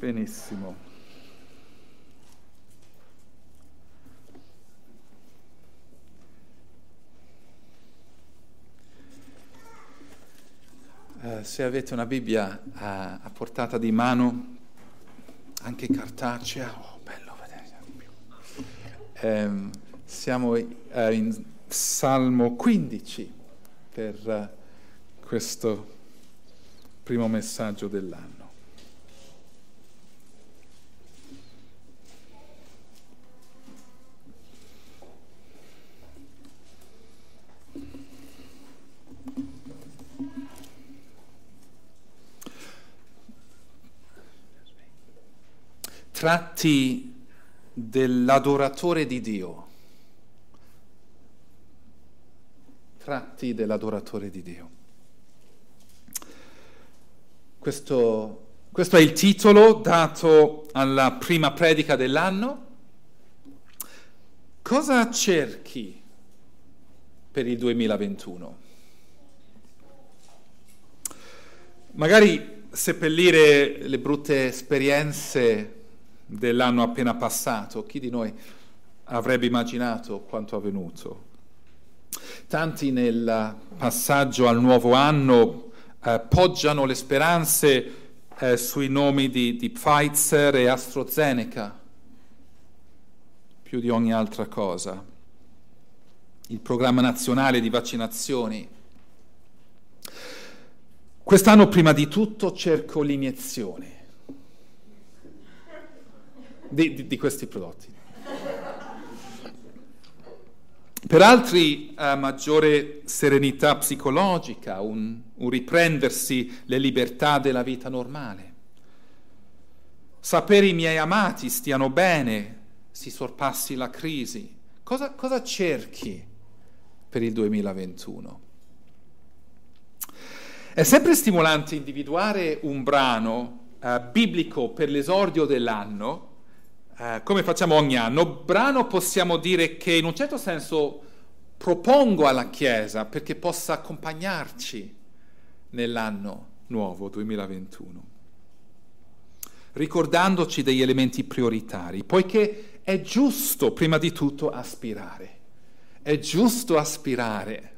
Benissimo. Uh, se avete una Bibbia a, a, portata di mano, anche cartacea, oh, bello vedere. Um, siamo uh, in Salmo 15 per uh, questo primo messaggio dell'anno. Tratti dell'adoratore di Dio. Tratti dell'adoratore di Dio. Questo, questo è il titolo dato alla prima predica dell'anno. Cosa cerchi per il 2021? Magari seppellire le brutte esperienze dell'anno appena passato, chi di noi avrebbe immaginato quanto avvenuto? Tanti nel passaggio al nuovo anno eh, poggiano le speranze eh, sui nomi di, di Pfizer e AstraZeneca, più di ogni altra cosa. Il programma nazionale di vaccinazioni. Quest'anno prima di tutto cerco l'iniezione di, di, di questi prodotti. Per altri uh, maggiore serenità psicologica, un, un riprendersi le libertà della vita normale. Sapere i miei amati stiano bene, si sorpassi la crisi. Cosa, cosa cerchi per il 2021? È sempre stimolante individuare un brano uh, biblico per l'esordio dell'anno eh, come facciamo ogni anno, brano possiamo dire che in un certo senso propongo alla Chiesa perché possa accompagnarci nell'anno nuovo 2021, ricordandoci degli elementi prioritari, poiché è giusto prima di tutto aspirare, è giusto aspirare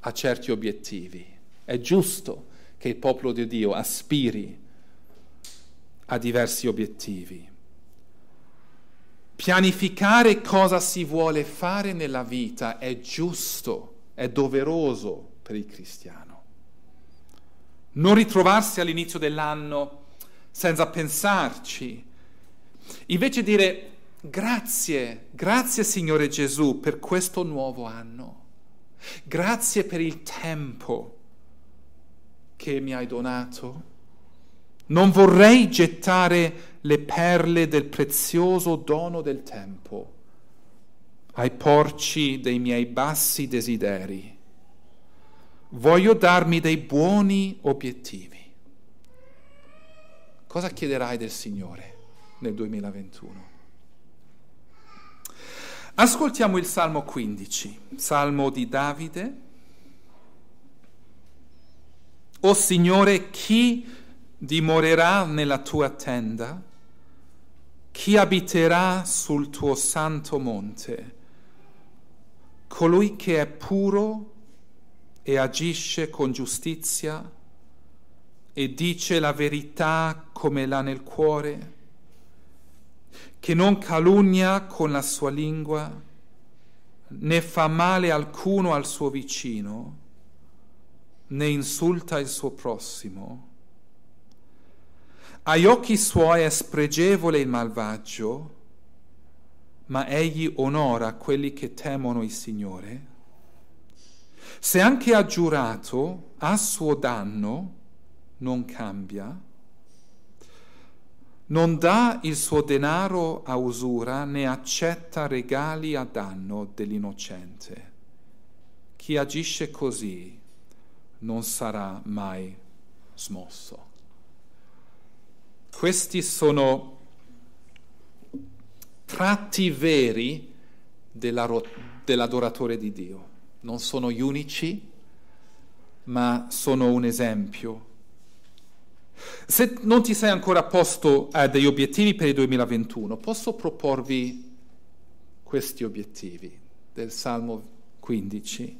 a certi obiettivi, è giusto che il popolo di Dio aspiri a diversi obiettivi pianificare cosa si vuole fare nella vita è giusto, è doveroso per il cristiano. Non ritrovarsi all'inizio dell'anno senza pensarci, invece dire grazie, grazie Signore Gesù per questo nuovo anno, grazie per il tempo che mi hai donato. Non vorrei gettare le perle del prezioso dono del tempo ai porci dei miei bassi desideri. Voglio darmi dei buoni obiettivi. Cosa chiederai del Signore nel 2021? Ascoltiamo il Salmo 15, Salmo di Davide. O Signore, chi dimorerà nella tua tenda? Chi abiterà sul tuo santo monte? Colui che è puro e agisce con giustizia e dice la verità come l'ha nel cuore, che non calunnia con la sua lingua, né fa male alcuno al suo vicino, né insulta il suo prossimo agli occhi suoi è spregevole il malvagio, ma egli onora quelli che temono il Signore. Se anche ha giurato a suo danno, non cambia. Non dà il suo denaro a usura né accetta regali a danno dell'innocente. Chi agisce così non sarà mai smosso. Questi sono tratti veri dell'adoratore di Dio. Non sono gli unici, ma sono un esempio. Se non ti sei ancora posto eh, degli obiettivi per il 2021, posso proporvi questi obiettivi del Salmo 15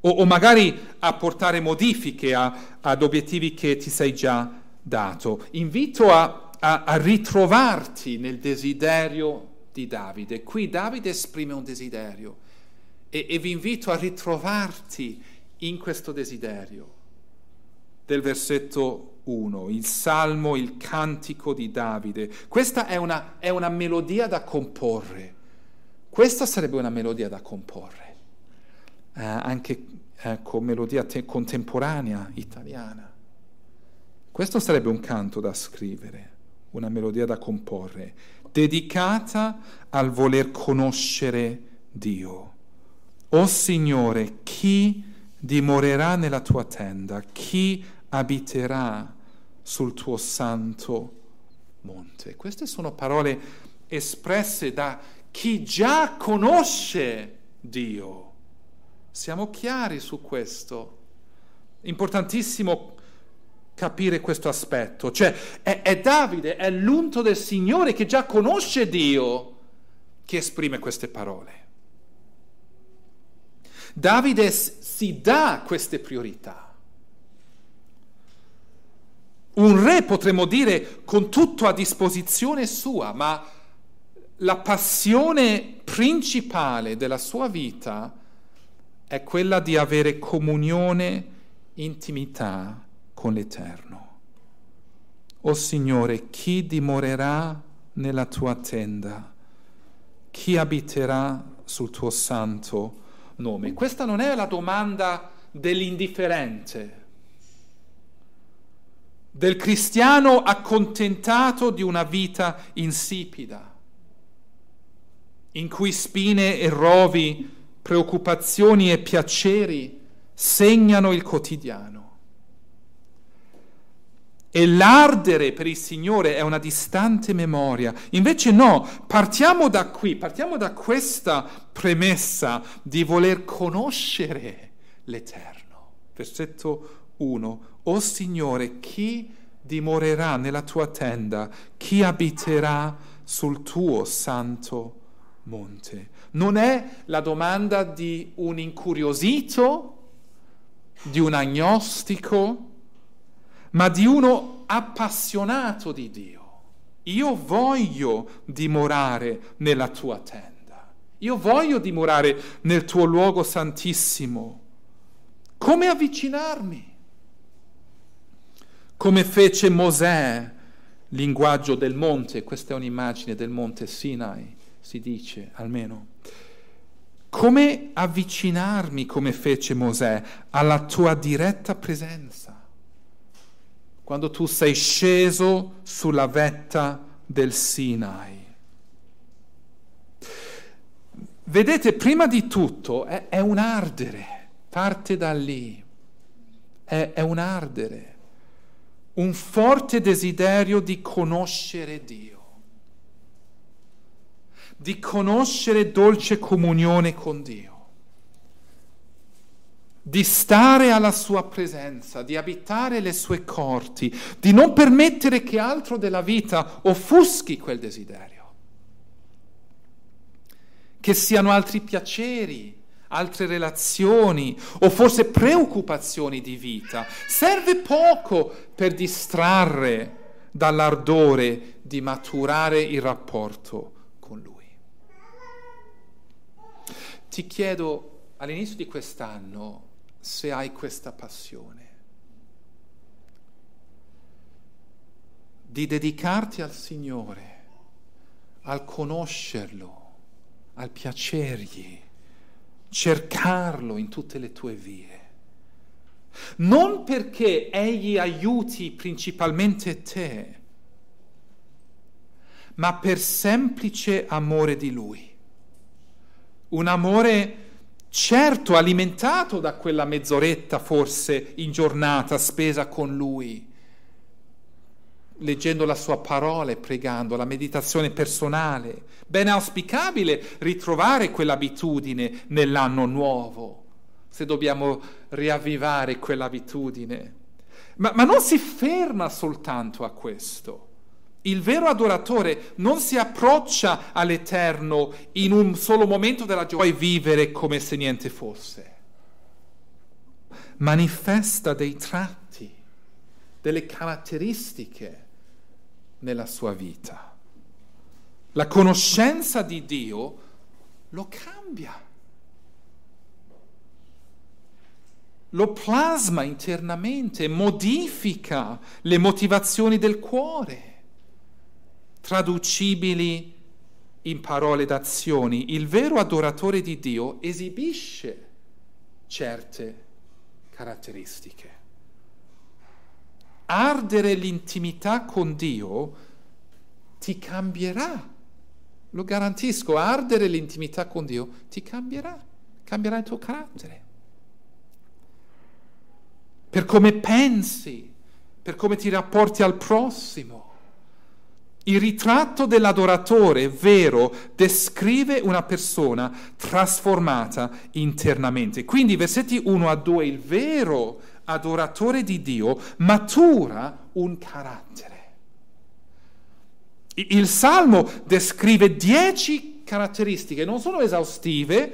o, o magari apportare modifiche a, ad obiettivi che ti sei già dato. Invito a, a, a ritrovarti nel desiderio di Davide. Qui Davide esprime un desiderio e, e vi invito a ritrovarti in questo desiderio del versetto 1, il salmo, il cantico di Davide. Questa è una, è una melodia da comporre. Questa sarebbe una melodia da comporre, eh, anche eh, con melodia te- contemporanea italiana. Questo sarebbe un canto da scrivere, una melodia da comporre, dedicata al voler conoscere Dio. O Signore, chi dimorerà nella tua tenda? Chi abiterà sul tuo santo monte? Queste sono parole espresse da chi già conosce Dio. Siamo chiari su questo. Importantissimo capire questo aspetto. Cioè, è, è Davide, è l'unto del Signore che già conosce Dio che esprime queste parole. Davide si dà queste priorità. Un re potremmo dire con tutto a disposizione sua, ma la passione principale della sua vita è quella di avere comunione, intimità con l'Eterno. O Signore, chi dimorerà nella tua tenda? Chi abiterà sul tuo santo nome? Questa non è la domanda dell'indifferente, del cristiano accontentato di una vita insipida, in cui spine e rovi, preoccupazioni e piaceri segnano il quotidiano. E l'ardere per il Signore è una distante memoria. Invece no, partiamo da qui, partiamo da questa premessa di voler conoscere l'Eterno. Versetto 1. O Signore, chi dimorerà nella tua tenda? Chi abiterà sul tuo santo monte? Non è la domanda di un incuriosito, di un agnostico, ma di uno appassionato di Dio. Io voglio dimorare nella tua tenda, io voglio dimorare nel tuo luogo santissimo. Come avvicinarmi? Come fece Mosè, linguaggio del monte, questa è un'immagine del monte Sinai, si dice almeno. Come avvicinarmi, come fece Mosè, alla tua diretta presenza? Quando tu sei sceso sulla vetta del Sinai. Vedete, prima di tutto è, è un ardere, parte da lì, è, è un ardere, un forte desiderio di conoscere Dio, di conoscere dolce comunione con Dio di stare alla sua presenza, di abitare le sue corti, di non permettere che altro della vita offuschi quel desiderio. Che siano altri piaceri, altre relazioni o forse preoccupazioni di vita. Serve poco per distrarre dall'ardore di maturare il rapporto con Lui. Ti chiedo all'inizio di quest'anno se hai questa passione. Di dedicarti al Signore, al conoscerlo, al piacergli, cercarlo in tutte le tue vie. Non perché Egli aiuti principalmente te, ma per semplice amore di Lui. Un amore certo alimentato da quella mezz'oretta forse in giornata spesa con lui, leggendo la sua parola e pregando, la meditazione personale. Ben auspicabile ritrovare quell'abitudine nell'anno nuovo, se dobbiamo riavvivare quell'abitudine. Ma, ma non si ferma soltanto a questo. Il vero adoratore non si approccia all'Eterno in un solo momento della gioia e vivere come se niente fosse. Manifesta dei tratti, delle caratteristiche nella sua vita. La conoscenza di Dio lo cambia. Lo plasma internamente, modifica le motivazioni del cuore traducibili in parole d'azioni, il vero adoratore di Dio esibisce certe caratteristiche. Ardere l'intimità con Dio ti cambierà, lo garantisco, ardere l'intimità con Dio ti cambierà, cambierà il tuo carattere. Per come pensi, per come ti rapporti al prossimo il ritratto dell'adoratore vero descrive una persona trasformata internamente. Quindi versetti 1 a 2, il vero adoratore di Dio matura un carattere. Il Salmo descrive dieci caratteristiche, non sono esaustive,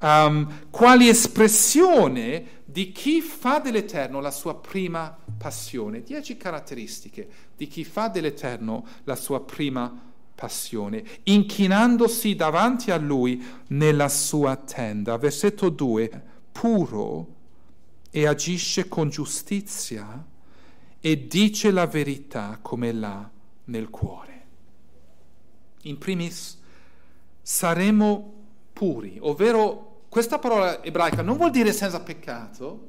um, quali espressione di chi fa dell'Eterno la sua prima passione. Dieci caratteristiche di chi fa dell'Eterno la sua prima passione, inchinandosi davanti a Lui nella sua tenda. Versetto 2, puro e agisce con giustizia e dice la verità come l'ha nel cuore. In primis, saremo puri, ovvero questa parola ebraica non vuol dire senza peccato,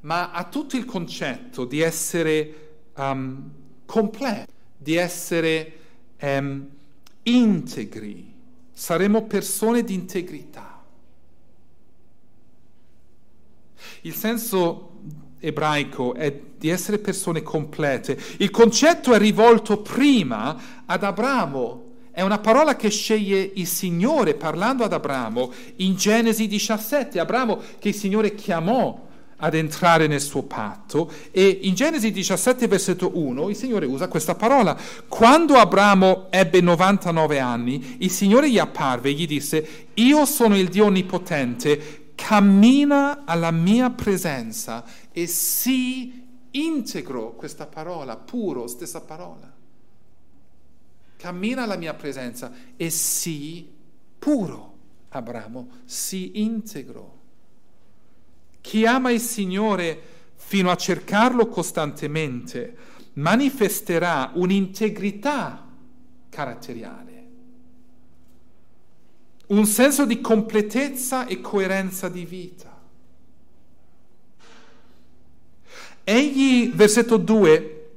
ma ha tutto il concetto di essere um, completo, di essere um, integri. Saremo persone di integrità. Il senso ebraico è di essere persone complete. Il concetto è rivolto prima ad Abramo, è una parola che sceglie il Signore parlando ad Abramo in Genesi 17. Abramo che il Signore chiamò ad entrare nel suo patto e in Genesi 17 versetto 1 il Signore usa questa parola. Quando Abramo ebbe 99 anni, il Signore gli apparve e gli disse, io sono il Dio Onnipotente, cammina alla mia presenza e sii integro, questa parola, puro, stessa parola cammina alla mia presenza e sii puro, Abramo, sii integro. Chi ama il Signore fino a cercarlo costantemente manifesterà un'integrità caratteriale, un senso di completezza e coerenza di vita. Egli, versetto 2,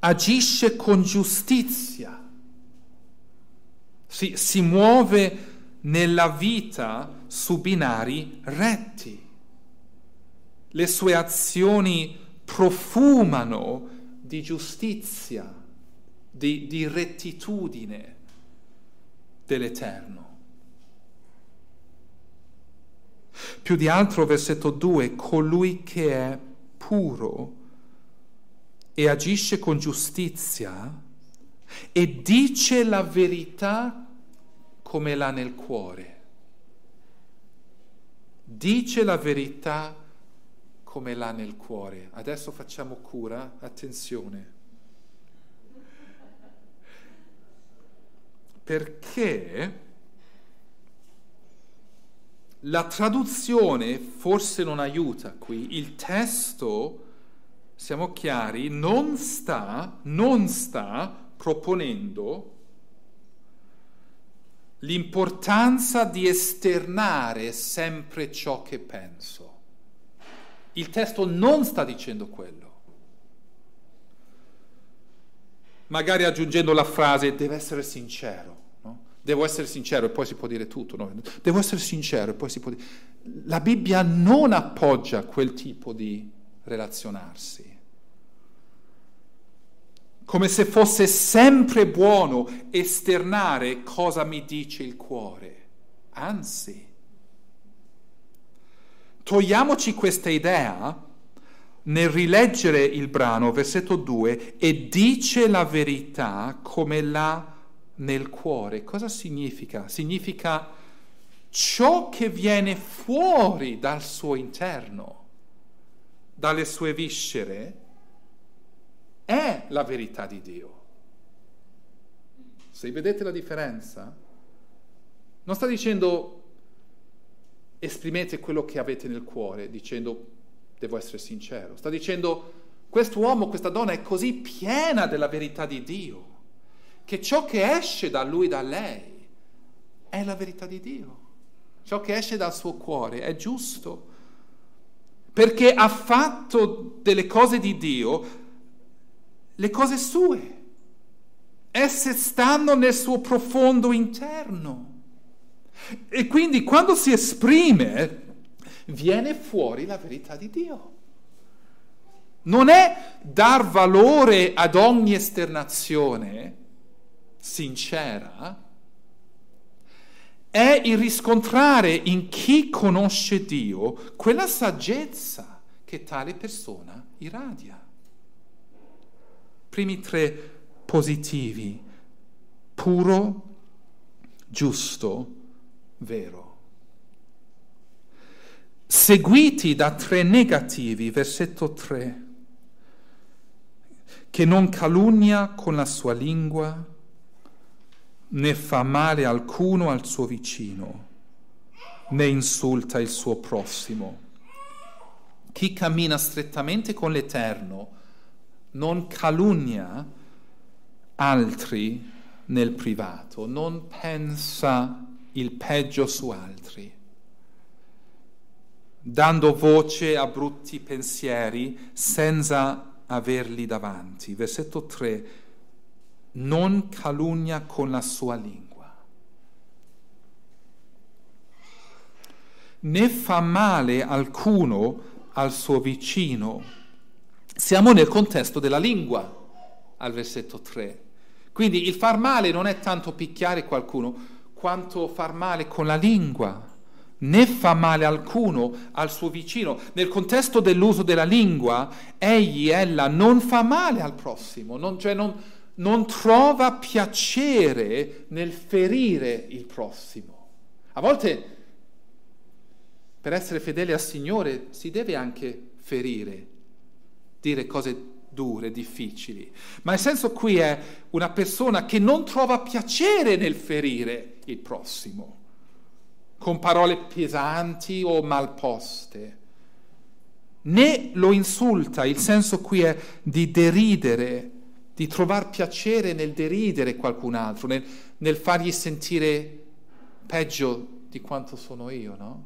agisce con giustizia si, si muove nella vita su binari retti. Le sue azioni profumano di giustizia, di, di rettitudine dell'Eterno. Più di altro, versetto 2, colui che è puro e agisce con giustizia e dice la verità come l'ha nel cuore. Dice la verità come l'ha nel cuore. Adesso facciamo cura, attenzione. Perché la traduzione forse non aiuta qui, il testo, siamo chiari, non sta, non sta proponendo l'importanza di esternare sempre ciò che penso. Il testo non sta dicendo quello. Magari aggiungendo la frase deve essere sincero. No? Devo essere sincero e poi si può dire tutto. No? Devo essere sincero e poi si può dire... La Bibbia non appoggia quel tipo di relazionarsi come se fosse sempre buono esternare cosa mi dice il cuore. Anzi, togliamoci questa idea, nel rileggere il brano, versetto 2, e dice la verità come l'ha nel cuore. Cosa significa? Significa ciò che viene fuori dal suo interno, dalle sue viscere, è la verità di Dio. Se vedete la differenza, non sta dicendo esprimete quello che avete nel cuore, dicendo devo essere sincero. Sta dicendo quest'uomo, questa donna è così piena della verità di Dio, che ciò che esce da lui, da lei, è la verità di Dio. Ciò che esce dal suo cuore è giusto, perché ha fatto delle cose di Dio le cose sue. Esse stanno nel suo profondo interno. E quindi quando si esprime viene fuori la verità di Dio. Non è dar valore ad ogni esternazione sincera, è il riscontrare in chi conosce Dio quella saggezza che tale persona irradia. Primi tre positivi, puro, giusto, vero seguiti da tre negativi, versetto 3, che non calunnia con la sua lingua, né fa male alcuno al suo vicino, né insulta il suo prossimo. Chi cammina strettamente con l'Eterno non calunnia altri nel privato, non pensa il peggio su altri dando voce a brutti pensieri senza averli davanti. Versetto 3, non calunnia con la sua lingua, né fa male alcuno al suo vicino. Siamo nel contesto della lingua, al versetto 3. Quindi il far male non è tanto picchiare qualcuno, quanto far male con la lingua né fa male alcuno al suo vicino. Nel contesto dell'uso della lingua, egli, ella, non fa male al prossimo, non, cioè non, non trova piacere nel ferire il prossimo. A volte, per essere fedele al Signore, si deve anche ferire, dire cose dure, difficili. Ma il senso qui è una persona che non trova piacere nel ferire il prossimo con parole pesanti o malposte, né lo insulta, il senso qui è di deridere, di trovare piacere nel deridere qualcun altro, nel, nel fargli sentire peggio di quanto sono io, no?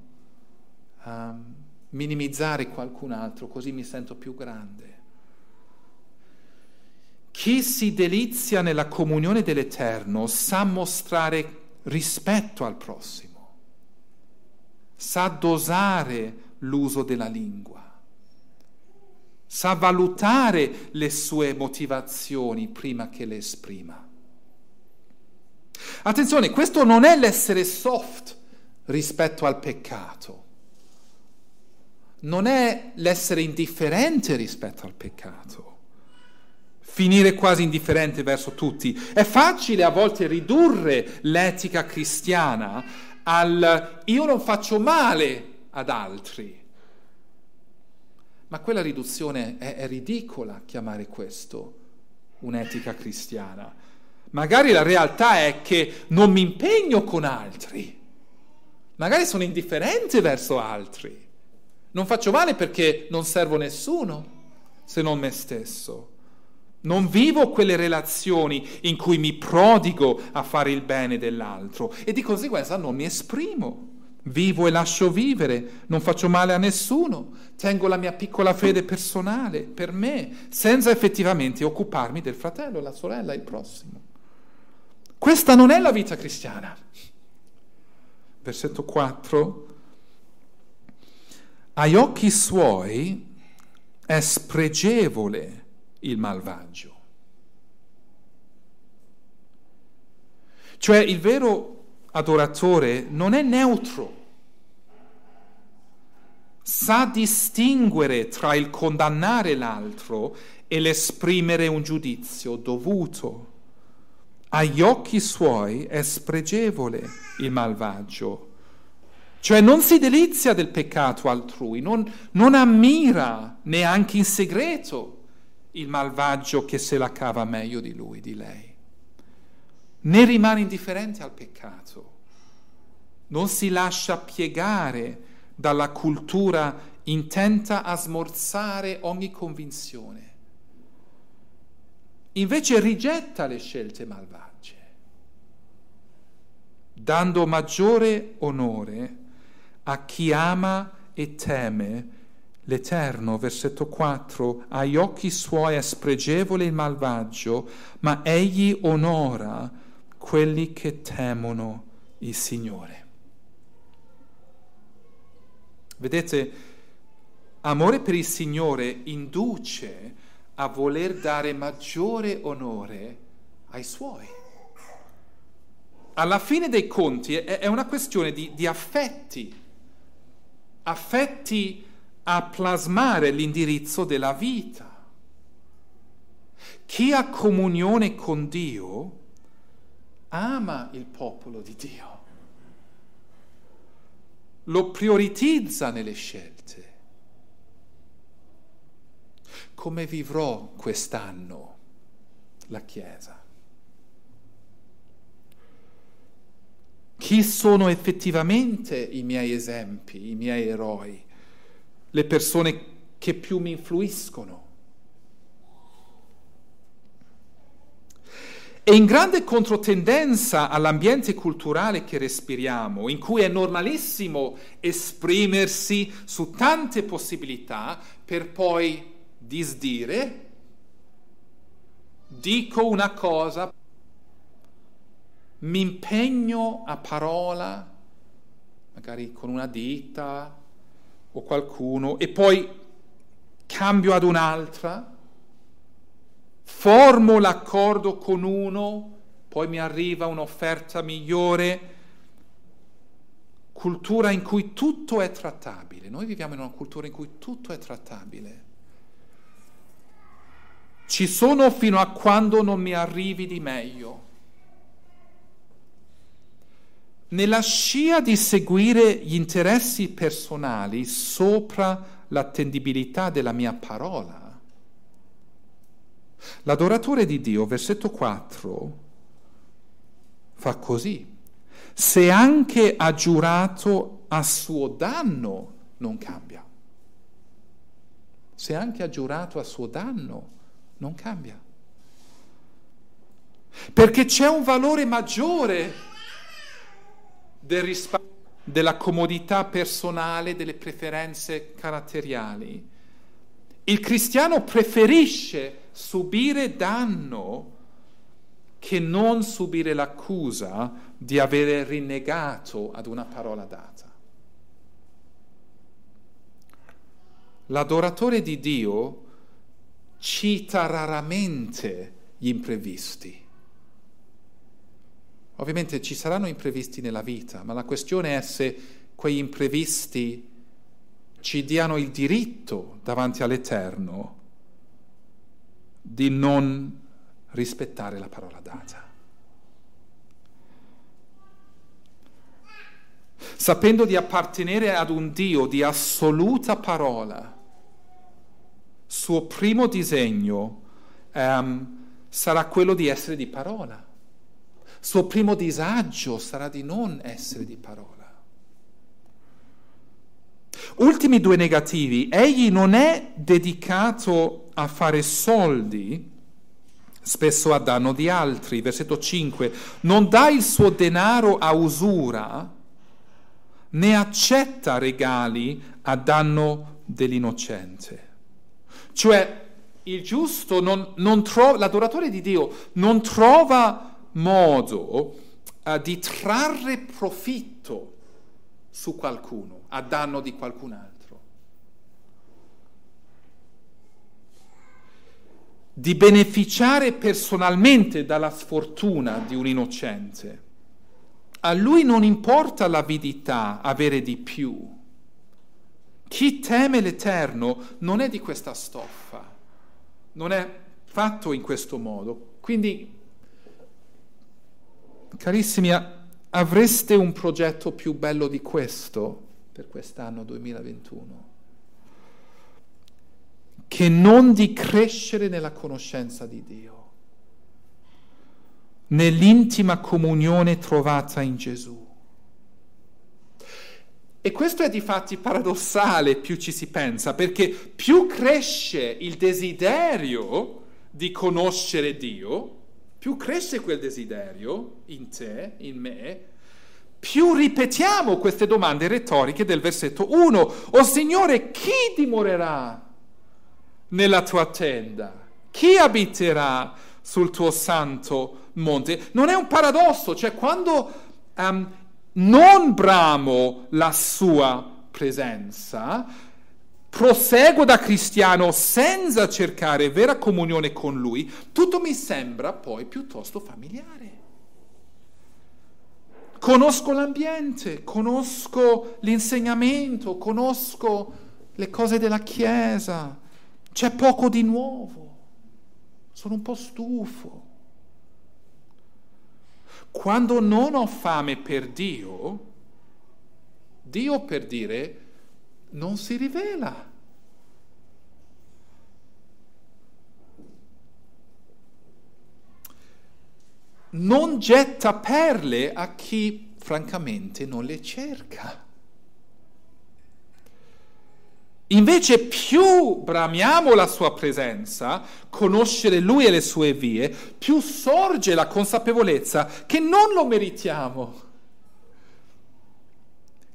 Um, minimizzare qualcun altro, così mi sento più grande. Chi si delizia nella comunione dell'Eterno sa mostrare rispetto al prossimo sa dosare l'uso della lingua, sa valutare le sue motivazioni prima che le esprima. Attenzione, questo non è l'essere soft rispetto al peccato, non è l'essere indifferente rispetto al peccato finire quasi indifferente verso tutti. È facile a volte ridurre l'etica cristiana al io non faccio male ad altri. Ma quella riduzione è, è ridicola chiamare questo un'etica cristiana. Magari la realtà è che non mi impegno con altri, magari sono indifferente verso altri, non faccio male perché non servo nessuno se non me stesso. Non vivo quelle relazioni in cui mi prodigo a fare il bene dell'altro e di conseguenza non mi esprimo. Vivo e lascio vivere, non faccio male a nessuno, tengo la mia piccola fede personale per me, senza effettivamente occuparmi del fratello, la sorella, il prossimo. Questa non è la vita cristiana. Versetto 4. Ai occhi suoi è spregevole il malvagio. Cioè il vero adoratore non è neutro. sa distinguere tra il condannare l'altro e l'esprimere un giudizio dovuto. Agli occhi suoi è spregevole il malvagio, cioè non si delizia del peccato altrui, non, non ammira neanche in segreto il malvagio che se la cava meglio di lui, di lei, né rimane indifferente al peccato, non si lascia piegare dalla cultura intenta a smorzare ogni convinzione. Invece rigetta le scelte malvagie, dando maggiore onore a chi ama e teme l'Eterno, versetto 4, agli occhi suoi è spregevole il malvagio, ma egli onora quelli che temono il Signore. Vedete, amore per il Signore induce a voler dare maggiore onore ai suoi. Alla fine dei conti è, una questione di, di affetti, affetti a plasmare l'indirizzo della vita. Chi ha comunione con Dio ama il popolo di Dio lo prioritizza nelle scelte. Come vivrò quest'anno la Chiesa? Chi sono effettivamente i miei esempi, i miei eroi, le persone che più mi influiscono? E in grande controtendenza all'ambiente culturale che respiriamo, in cui è normalissimo esprimersi su tante possibilità per poi disdire, dico una cosa, mi impegno a parola, magari con una dita o qualcuno, e poi cambio ad un'altra formo l'accordo con uno, poi mi arriva un'offerta migliore, cultura in cui tutto è trattabile. Noi viviamo in una cultura in cui tutto è trattabile. Ci sono fino a quando non mi arrivi di meglio. Nella scia di seguire gli interessi personali sopra l'attendibilità della mia parola, L'adoratore di Dio, versetto 4, fa così. Se anche ha giurato a suo danno, non cambia. Se anche ha giurato a suo danno, non cambia. Perché c'è un valore maggiore del risparmio, della comodità personale, delle preferenze caratteriali. Il cristiano preferisce subire danno che non subire l'accusa di avere rinnegato ad una parola data. L'adoratore di Dio cita raramente gli imprevisti. Ovviamente ci saranno imprevisti nella vita, ma la questione è se quegli imprevisti ci diano il diritto davanti all'Eterno di non rispettare la parola data. Sapendo di appartenere ad un Dio di assoluta parola, suo primo disegno um, sarà quello di essere di parola. Suo primo disagio sarà di non essere di parola. Ultimi due negativi, egli non è dedicato a fare soldi, spesso a danno di altri. Versetto 5, non dà il suo denaro a usura, né accetta regali a danno dell'innocente. Cioè, il giusto, non, non trova, l'adoratore di Dio non trova modo uh, di trarre profitto su qualcuno, a danno di qualcun altro. Di beneficiare personalmente dalla sfortuna di un innocente. A lui non importa l'avidità, avere di più. Chi teme l'Eterno non è di questa stoffa, non è fatto in questo modo. Quindi, carissimi, avreste un progetto più bello di questo per quest'anno 2021? Che non di crescere nella conoscenza di Dio nell'intima comunione trovata in Gesù. E questo è di fatti paradossale più ci si pensa, perché più cresce il desiderio di conoscere Dio, più cresce quel desiderio in te, in me, più ripetiamo queste domande retoriche del versetto 1. O oh Signore, chi dimorerà nella tua tenda? Chi abiterà sul tuo santo monte. Non è un paradosso, cioè quando um, non bramo la sua presenza, proseguo da cristiano senza cercare vera comunione con lui, tutto mi sembra poi piuttosto familiare. Conosco l'ambiente, conosco l'insegnamento, conosco le cose della Chiesa, c'è poco di nuovo, sono un po' stufo. Quando non ho fame per Dio, Dio per dire non si rivela. Non getta perle a chi francamente non le cerca. Invece più bramiamo la sua presenza, conoscere lui e le sue vie, più sorge la consapevolezza che non lo meritiamo,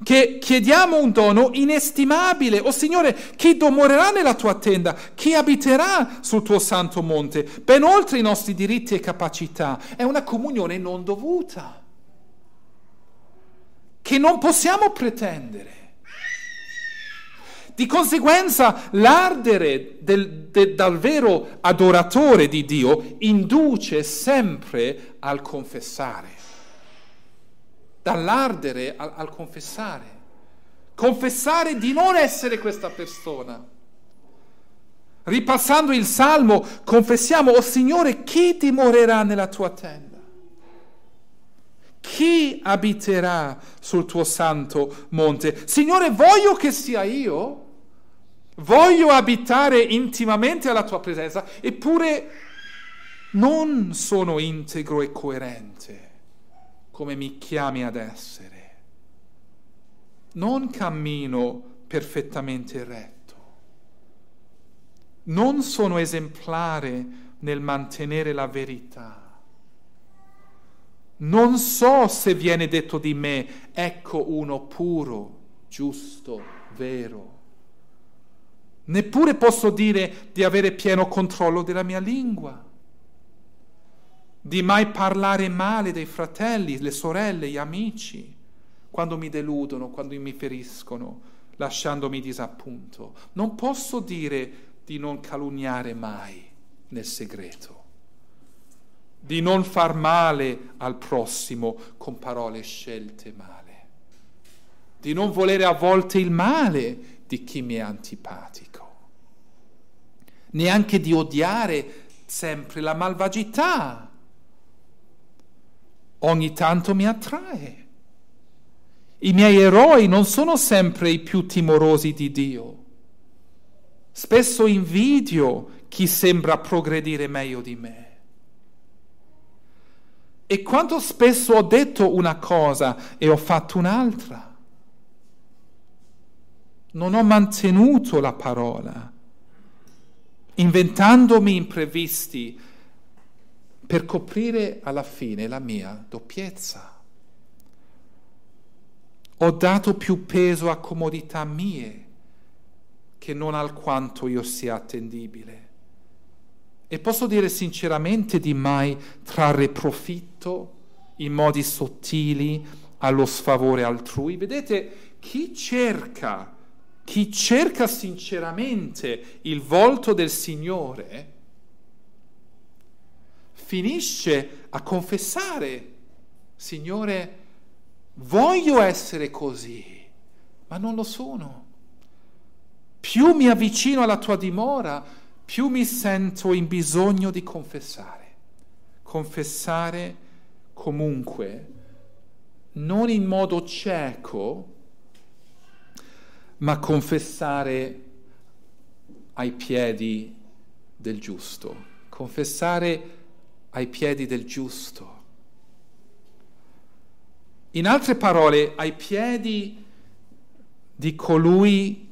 che chiediamo un dono inestimabile. O Signore, chi dimorerà nella tua tenda? Chi abiterà sul tuo santo monte? Ben oltre i nostri diritti e capacità. È una comunione non dovuta, che non possiamo pretendere. Di conseguenza l'ardere del, de, dal vero adoratore di Dio induce sempre al confessare, dall'ardere al, al confessare. Confessare di non essere questa persona. Ripassando il Salmo, confessiamo, o oh Signore, chi dimorerà nella tua tenda? Chi abiterà sul tuo santo monte? Signore, voglio che sia io voglio abitare intimamente alla tua presenza, eppure non sono integro e coerente come mi chiami ad essere. Non cammino perfettamente retto. Non sono esemplare nel mantenere la verità. Non so se viene detto di me, ecco uno puro, giusto, vero Neppure posso dire di avere pieno controllo della mia lingua, di mai parlare male dei fratelli, le sorelle, gli amici, quando mi deludono, quando mi feriscono, lasciandomi disappunto. Non posso dire di non calunniare mai nel segreto, di non far male al prossimo con parole scelte male, di non volere a volte il male di chi mi è antipatico, neanche di odiare sempre la malvagità. Ogni tanto mi attrae. I miei eroi non sono sempre i più timorosi di Dio. Spesso invidio chi sembra progredire meglio di me. E quanto spesso ho detto una cosa e ho fatto un'altra non ho mantenuto la parola, inventandomi imprevisti per coprire alla fine la mia doppiezza. Ho dato più peso a comodità mie che non alquanto io sia attendibile. E posso dire sinceramente di mai trarre profitto in modi sottili allo sfavore altrui. Vedete, chi cerca chi cerca sinceramente il volto del Signore finisce a confessare, Signore, voglio essere così, ma non lo sono. più mi avvicino alla tua dimora, più mi sento in bisogno di confessare. Confessare comunque, non in modo cieco, ma confessare ai piedi del giusto, confessare ai piedi del giusto. In altre parole, ai piedi di colui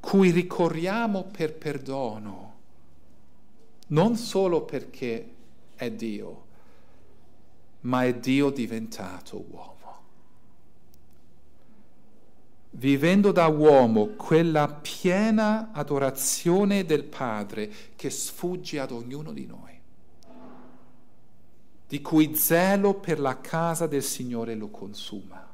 cui ricorriamo per perdono, non solo perché è Dio, ma è Dio diventato uomo. Vivendo da uomo quella piena adorazione del Padre che sfugge ad ognuno di noi di cui zelo per la casa del Signore lo consuma.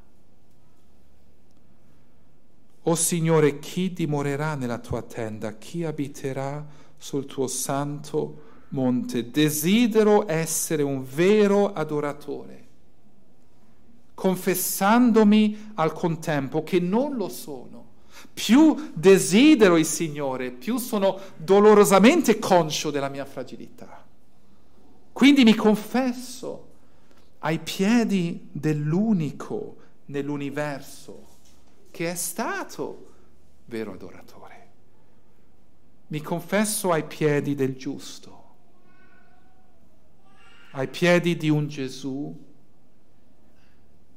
O Signore, chi dimorerà nella tua tenda? Chi abiterà sul tuo santo monte? Desidero essere un vero adoratore, confessandomi al contempo che non lo sono. Più desidero il Signore, più sono dolorosamente conscio della mia fragilità. Quindi mi confesso ai piedi dell'unico nell'universo che è stato vero adoratore. Mi confesso ai piedi del giusto, ai piedi di un Gesù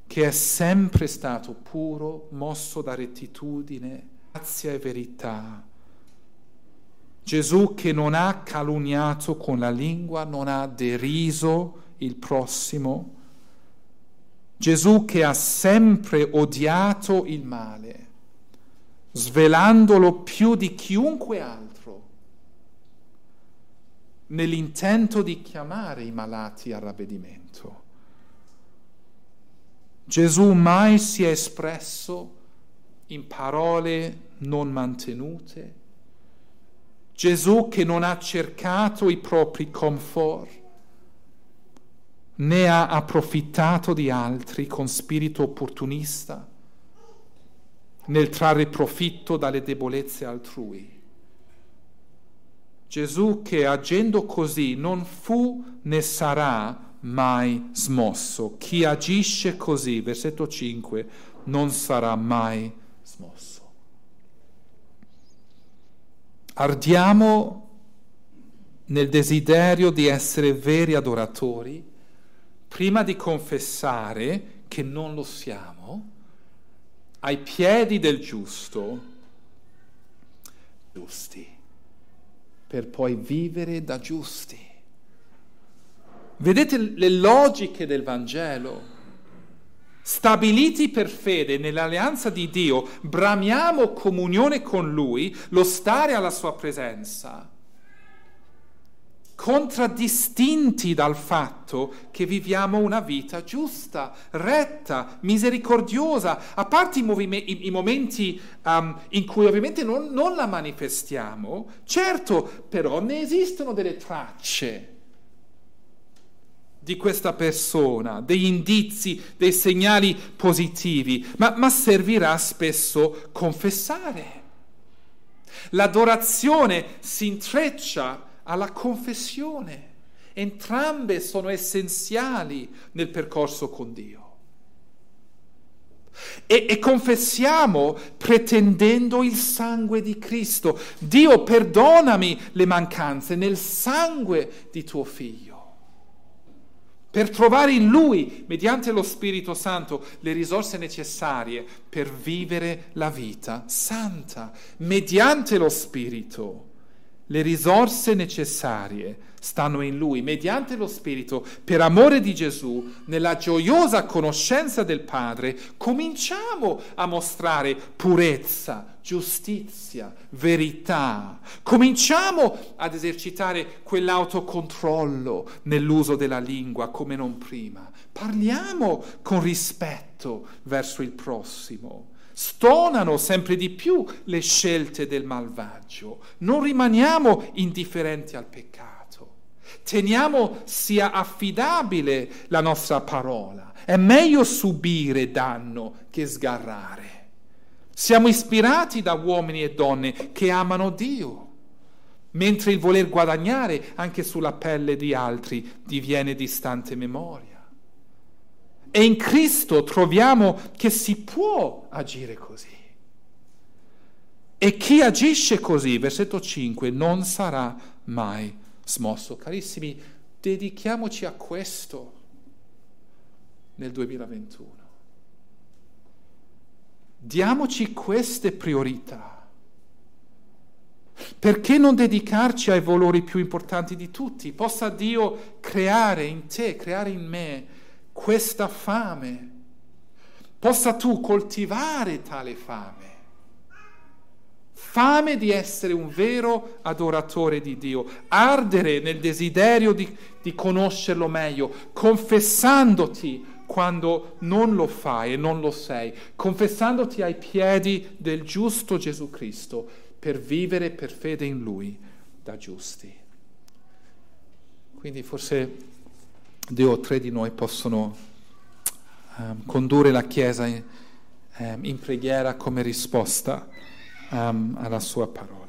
che è sempre stato puro, mosso da rettitudine, grazia e verità Gesù che non ha calunniato con la lingua, non ha deriso il prossimo. Gesù che ha sempre odiato il male, svelandolo più di chiunque altro, nell'intento di chiamare i malati al ravvedimento. Gesù mai si è espresso in parole non mantenute, Gesù che non ha cercato i propri comfort, né ha approfittato di altri con spirito opportunista nel trarre profitto dalle debolezze altrui. Gesù che agendo così non fu né sarà mai smosso. Chi agisce così, versetto 5, non sarà mai smosso. Ardiamo nel desiderio di essere veri adoratori prima di confessare che non lo siamo ai piedi del giusto, giusti, per poi vivere da giusti. Vedete le logiche del Vangelo? Stabiliti per fede nell'alleanza di Dio, bramiamo comunione con Lui, lo stare alla sua presenza, contraddistinti dal fatto che viviamo una vita giusta, retta, misericordiosa, a parte i, movime- i, i momenti um, in cui ovviamente non, non la manifestiamo, certo però ne esistono delle tracce di questa persona, degli indizi, dei segnali positivi, ma, ma servirà spesso confessare. L'adorazione si intreccia alla confessione. Entrambe sono essenziali nel percorso con Dio. E, e, confessiamo pretendendo il sangue di Cristo. Dio, perdonami le mancanze nel sangue di tuo figlio per trovare in Lui, mediante lo Spirito Santo, le risorse necessarie per vivere la vita santa, mediante lo Spirito. Le risorse necessarie stanno in Lui, mediante lo Spirito, per amore di Gesù, nella gioiosa conoscenza del Padre, cominciamo a mostrare purezza, giustizia, verità. Cominciamo ad esercitare quell'autocontrollo nell'uso della lingua come non prima. Parliamo con rispetto verso il prossimo stonano sempre di più le scelte del malvagio. Non rimaniamo indifferenti al peccato. Teniamo sia affidabile la nostra parola. È meglio subire danno che sgarrare. Siamo ispirati da uomini e donne che amano Dio, mentre il voler guadagnare anche sulla pelle di altri diviene distante memoria. E in Cristo troviamo che si può agire così. E chi agisce così, versetto 5, non sarà mai smosso. Carissimi, dedichiamoci a questo nel 2021. Diamoci queste priorità. Perché non dedicarci ai valori più importanti di tutti? Possa Dio creare in te, creare in me questa fame. Possa tu coltivare tale fame fame di essere un vero adoratore di Dio, ardere nel desiderio di, di conoscerlo meglio, confessandoti quando non lo fai e non lo sei, confessandoti ai piedi del giusto Gesù Cristo per vivere per fede in Lui da giusti. Quindi forse due o tre di noi possono um, condurre la Chiesa in, um, in preghiera come risposta um, alla sua parola.